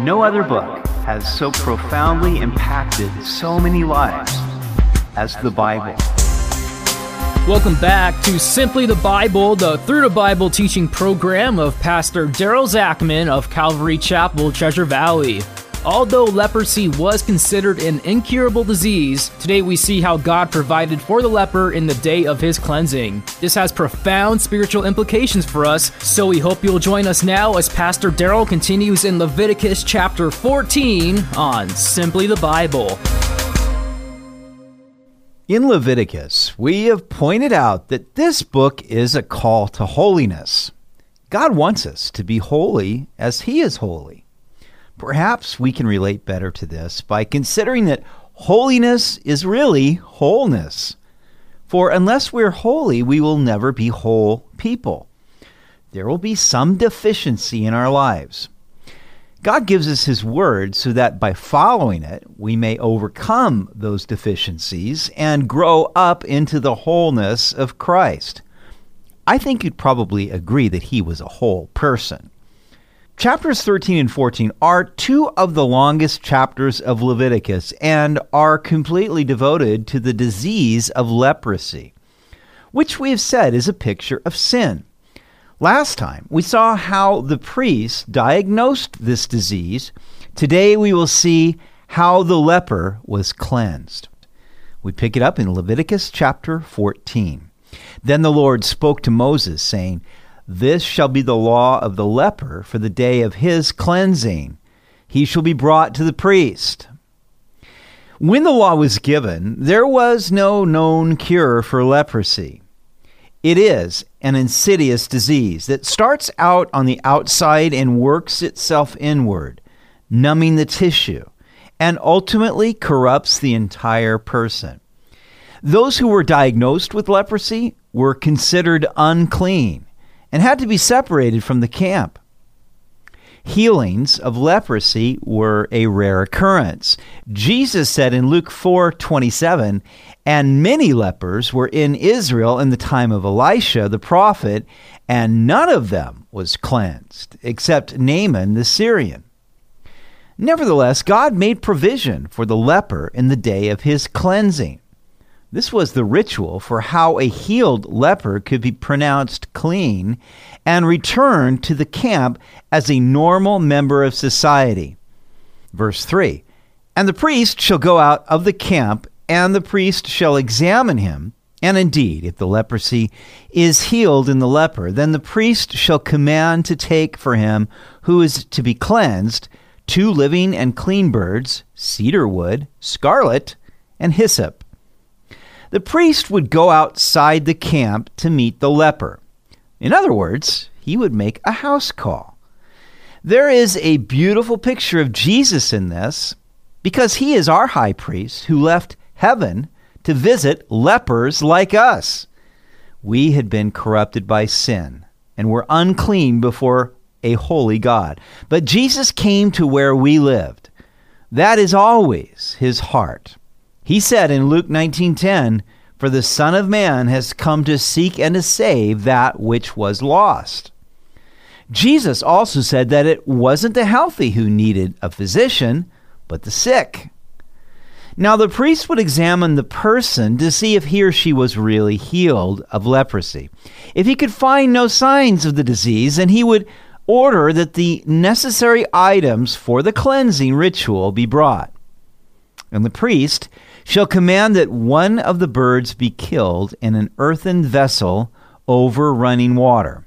No other book has so profoundly impacted so many lives as the Bible. Welcome back to Simply the Bible, the Through the Bible teaching program of Pastor Daryl Zachman of Calvary Chapel, Treasure Valley. Although leprosy was considered an incurable disease, today we see how God provided for the leper in the day of his cleansing. This has profound spiritual implications for us, so we hope you'll join us now as Pastor Daryl continues in Leviticus chapter 14 on Simply the Bible. In Leviticus, we have pointed out that this book is a call to holiness. God wants us to be holy as He is holy. Perhaps we can relate better to this by considering that holiness is really wholeness. For unless we're holy, we will never be whole people. There will be some deficiency in our lives. God gives us His Word so that by following it, we may overcome those deficiencies and grow up into the wholeness of Christ. I think you'd probably agree that He was a whole person. Chapters 13 and 14 are two of the longest chapters of Leviticus and are completely devoted to the disease of leprosy, which we have said is a picture of sin. Last time, we saw how the priest diagnosed this disease. Today, we will see how the leper was cleansed. We pick it up in Leviticus chapter 14. Then the Lord spoke to Moses, saying, This shall be the law of the leper for the day of his cleansing. He shall be brought to the priest. When the law was given, there was no known cure for leprosy. It is an insidious disease that starts out on the outside and works itself inward, numbing the tissue, and ultimately corrupts the entire person. Those who were diagnosed with leprosy were considered unclean and had to be separated from the camp. Healings of leprosy were a rare occurrence. Jesus said in Luke 4:27, and many lepers were in Israel in the time of Elisha the prophet, and none of them was cleansed, except Naaman the Syrian. Nevertheless, God made provision for the leper in the day of his cleansing. This was the ritual for how a healed leper could be pronounced clean and returned to the camp as a normal member of society. Verse 3 And the priest shall go out of the camp and the priest shall examine him. And indeed, if the leprosy is healed in the leper, then the priest shall command to take for him who is to be cleansed two living and clean birds, cedar wood, scarlet, and hyssop. The priest would go outside the camp to meet the leper. In other words, he would make a house call. There is a beautiful picture of Jesus in this because he is our high priest who left heaven to visit lepers like us. We had been corrupted by sin and were unclean before a holy God. But Jesus came to where we lived. That is always his heart. He said in Luke 19:10, "For the Son of man has come to seek and to save that which was lost." Jesus also said that it wasn't the healthy who needed a physician, but the sick. Now, the priest would examine the person to see if he or she was really healed of leprosy. If he could find no signs of the disease, then he would order that the necessary items for the cleansing ritual be brought. And the priest shall command that one of the birds be killed in an earthen vessel over running water.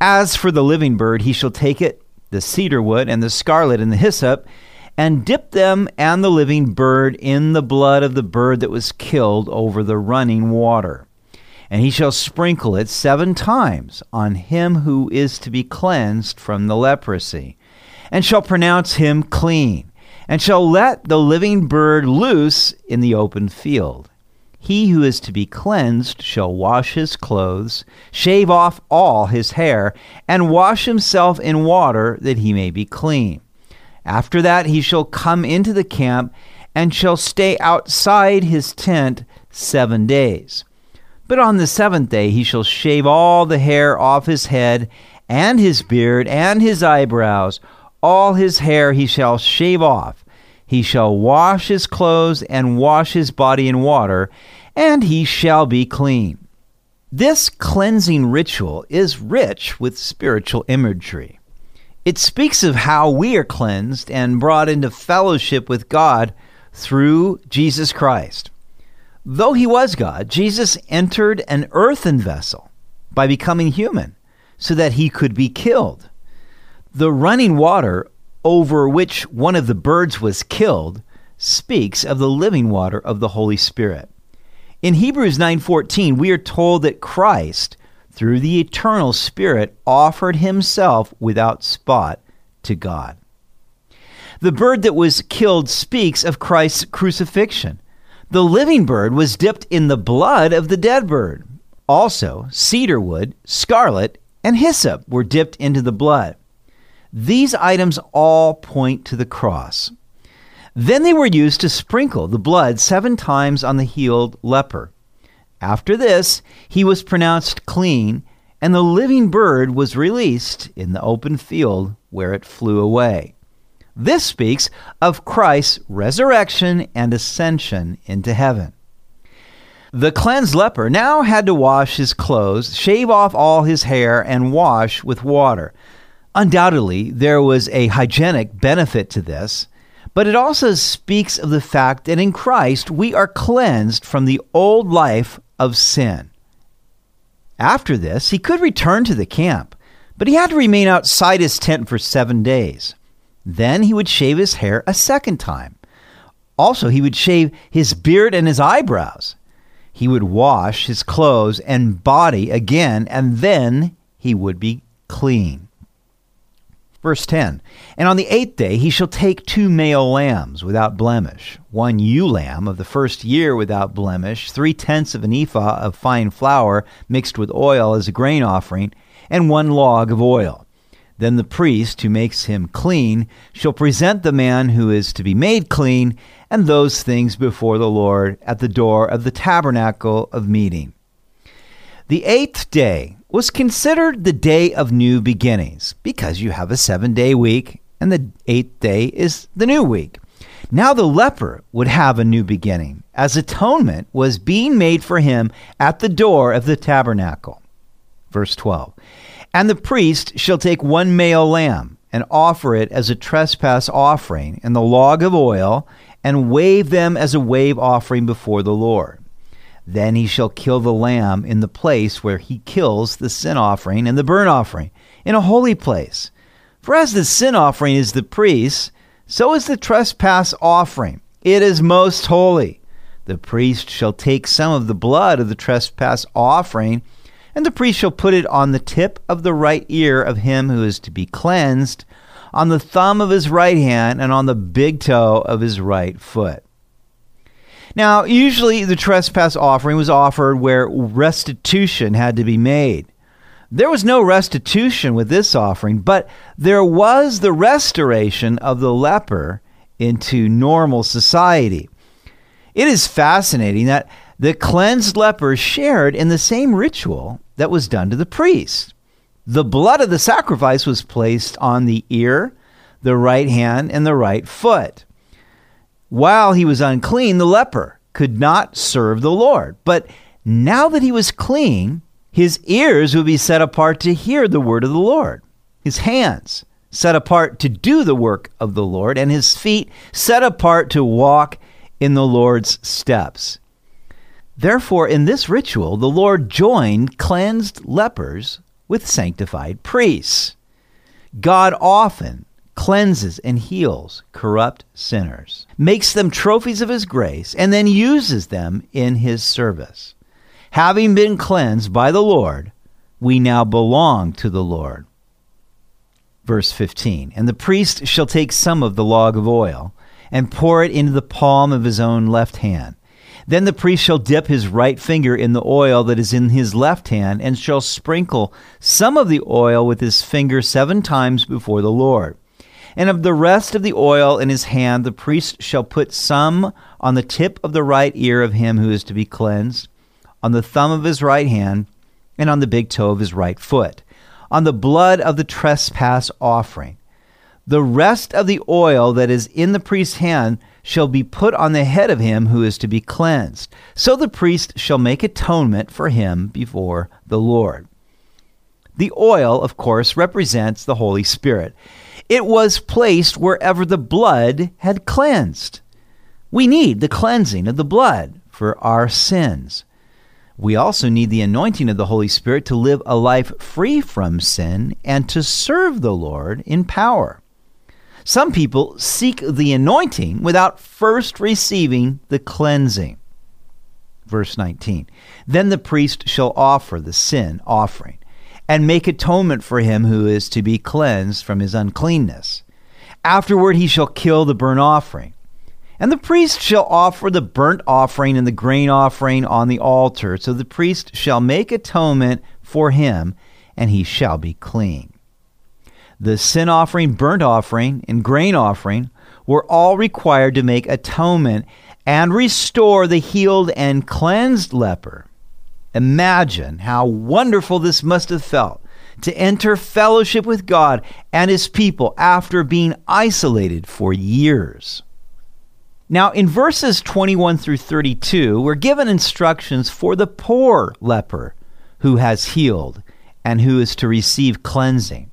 As for the living bird, he shall take it, the cedar wood, and the scarlet, and the hyssop, and dip them and the living bird in the blood of the bird that was killed over the running water. And he shall sprinkle it seven times on him who is to be cleansed from the leprosy, and shall pronounce him clean, and shall let the living bird loose in the open field. He who is to be cleansed shall wash his clothes, shave off all his hair, and wash himself in water that he may be clean. After that, he shall come into the camp and shall stay outside his tent seven days. But on the seventh day, he shall shave all the hair off his head and his beard and his eyebrows, all his hair he shall shave off. He shall wash his clothes and wash his body in water, and he shall be clean. This cleansing ritual is rich with spiritual imagery. It speaks of how we are cleansed and brought into fellowship with God through Jesus Christ. Though he was God, Jesus entered an earthen vessel by becoming human so that he could be killed. The running water over which one of the birds was killed speaks of the living water of the Holy Spirit. In Hebrews 9:14, we are told that Christ, through the eternal Spirit, offered himself without spot to God. The bird that was killed speaks of Christ's crucifixion. The living bird was dipped in the blood of the dead bird. Also, cedar wood, scarlet, and hyssop were dipped into the blood. These items all point to the cross. Then they were used to sprinkle the blood seven times on the healed leper. After this, he was pronounced clean, and the living bird was released in the open field where it flew away. This speaks of Christ's resurrection and ascension into heaven. The cleansed leper now had to wash his clothes, shave off all his hair, and wash with water. Undoubtedly, there was a hygienic benefit to this, but it also speaks of the fact that in Christ we are cleansed from the old life of sin. After this, he could return to the camp, but he had to remain outside his tent for seven days. Then he would shave his hair a second time. Also, he would shave his beard and his eyebrows. He would wash his clothes and body again, and then he would be clean. Verse 10 And on the eighth day he shall take two male lambs without blemish, one ewe lamb of the first year without blemish, three tenths of an ephah of fine flour mixed with oil as a grain offering, and one log of oil. Then the priest who makes him clean shall present the man who is to be made clean and those things before the Lord at the door of the tabernacle of meeting. The eighth day was considered the day of new beginnings because you have a seven day week and the eighth day is the new week. Now the leper would have a new beginning as atonement was being made for him at the door of the tabernacle. Verse 12. And the priest shall take one male lamb and offer it as a trespass offering and the log of oil and wave them as a wave offering before the Lord. Then he shall kill the lamb in the place where he kills the sin offering and the burnt offering, in a holy place. For as the sin offering is the priest, so is the trespass offering. It is most holy. The priest shall take some of the blood of the trespass offering and the priest shall put it on the tip of the right ear of him who is to be cleansed, on the thumb of his right hand, and on the big toe of his right foot. Now, usually the trespass offering was offered where restitution had to be made. There was no restitution with this offering, but there was the restoration of the leper into normal society. It is fascinating that the cleansed leper shared in the same ritual that was done to the priest. The blood of the sacrifice was placed on the ear, the right hand, and the right foot. While he was unclean, the leper could not serve the Lord. But now that he was clean, his ears would be set apart to hear the word of the Lord, his hands set apart to do the work of the Lord, and his feet set apart to walk in the Lord's steps. Therefore, in this ritual, the Lord joined cleansed lepers with sanctified priests. God often cleanses and heals corrupt sinners, makes them trophies of his grace, and then uses them in his service. Having been cleansed by the Lord, we now belong to the Lord. Verse 15 And the priest shall take some of the log of oil and pour it into the palm of his own left hand then the priest shall dip his right finger in the oil that is in his left hand, and shall sprinkle some of the oil with his finger seven times before the Lord. And of the rest of the oil in his hand, the priest shall put some on the tip of the right ear of him who is to be cleansed, on the thumb of his right hand, and on the big toe of his right foot, on the blood of the trespass offering. the rest of the oil that is in the priest's hand shall be put on the head of him who is to be cleansed. So the priest shall make atonement for him before the Lord. The oil, of course, represents the Holy Spirit. It was placed wherever the blood had cleansed. We need the cleansing of the blood for our sins. We also need the anointing of the Holy Spirit to live a life free from sin and to serve the Lord in power. Some people seek the anointing without first receiving the cleansing. Verse 19 Then the priest shall offer the sin offering and make atonement for him who is to be cleansed from his uncleanness. Afterward he shall kill the burnt offering. And the priest shall offer the burnt offering and the grain offering on the altar. So the priest shall make atonement for him, and he shall be clean. The sin offering, burnt offering, and grain offering were all required to make atonement and restore the healed and cleansed leper. Imagine how wonderful this must have felt to enter fellowship with God and his people after being isolated for years. Now, in verses 21 through 32, we're given instructions for the poor leper who has healed and who is to receive cleansing.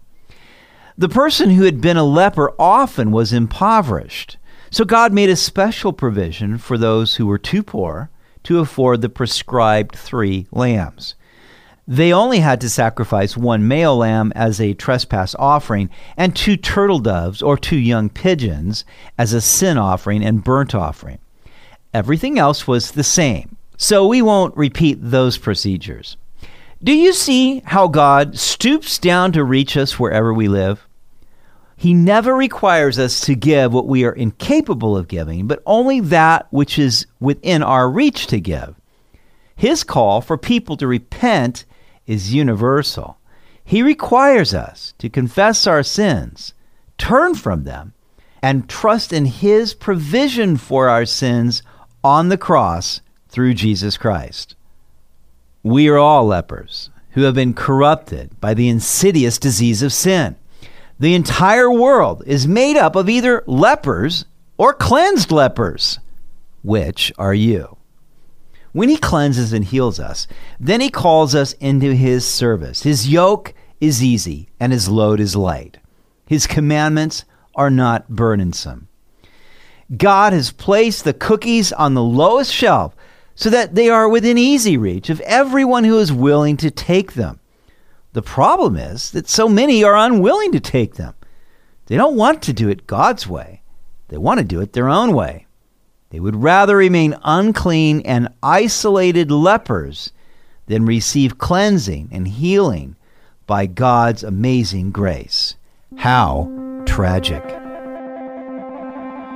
The person who had been a leper often was impoverished, so God made a special provision for those who were too poor to afford the prescribed three lambs. They only had to sacrifice one male lamb as a trespass offering and two turtle doves or two young pigeons as a sin offering and burnt offering. Everything else was the same, so we won't repeat those procedures. Do you see how God stoops down to reach us wherever we live? He never requires us to give what we are incapable of giving, but only that which is within our reach to give. His call for people to repent is universal. He requires us to confess our sins, turn from them, and trust in His provision for our sins on the cross through Jesus Christ. We are all lepers who have been corrupted by the insidious disease of sin. The entire world is made up of either lepers or cleansed lepers. Which are you? When he cleanses and heals us, then he calls us into his service. His yoke is easy and his load is light. His commandments are not burdensome. God has placed the cookies on the lowest shelf so that they are within easy reach of everyone who is willing to take them. The problem is that so many are unwilling to take them. They don't want to do it God's way, they want to do it their own way. They would rather remain unclean and isolated lepers than receive cleansing and healing by God's amazing grace. How tragic.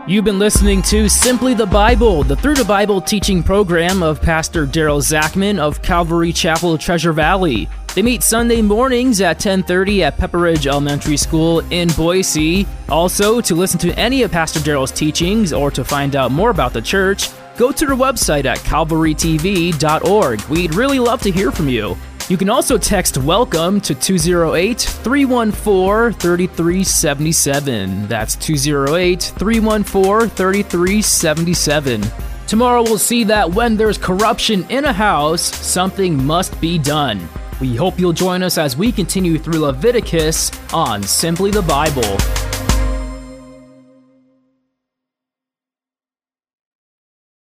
You've been listening to Simply the Bible, the Through the Bible teaching program of Pastor Daryl Zachman of Calvary Chapel, Treasure Valley. They meet Sunday mornings at 10:30 at Pepperidge Elementary School in Boise. Also, to listen to any of Pastor Daryl's teachings or to find out more about the church, go to their website at calvarytv.org. We'd really love to hear from you. You can also text WELCOME to 208 314 3377. That's 208 314 3377. Tomorrow we'll see that when there's corruption in a house, something must be done. We hope you'll join us as we continue through Leviticus on Simply the Bible.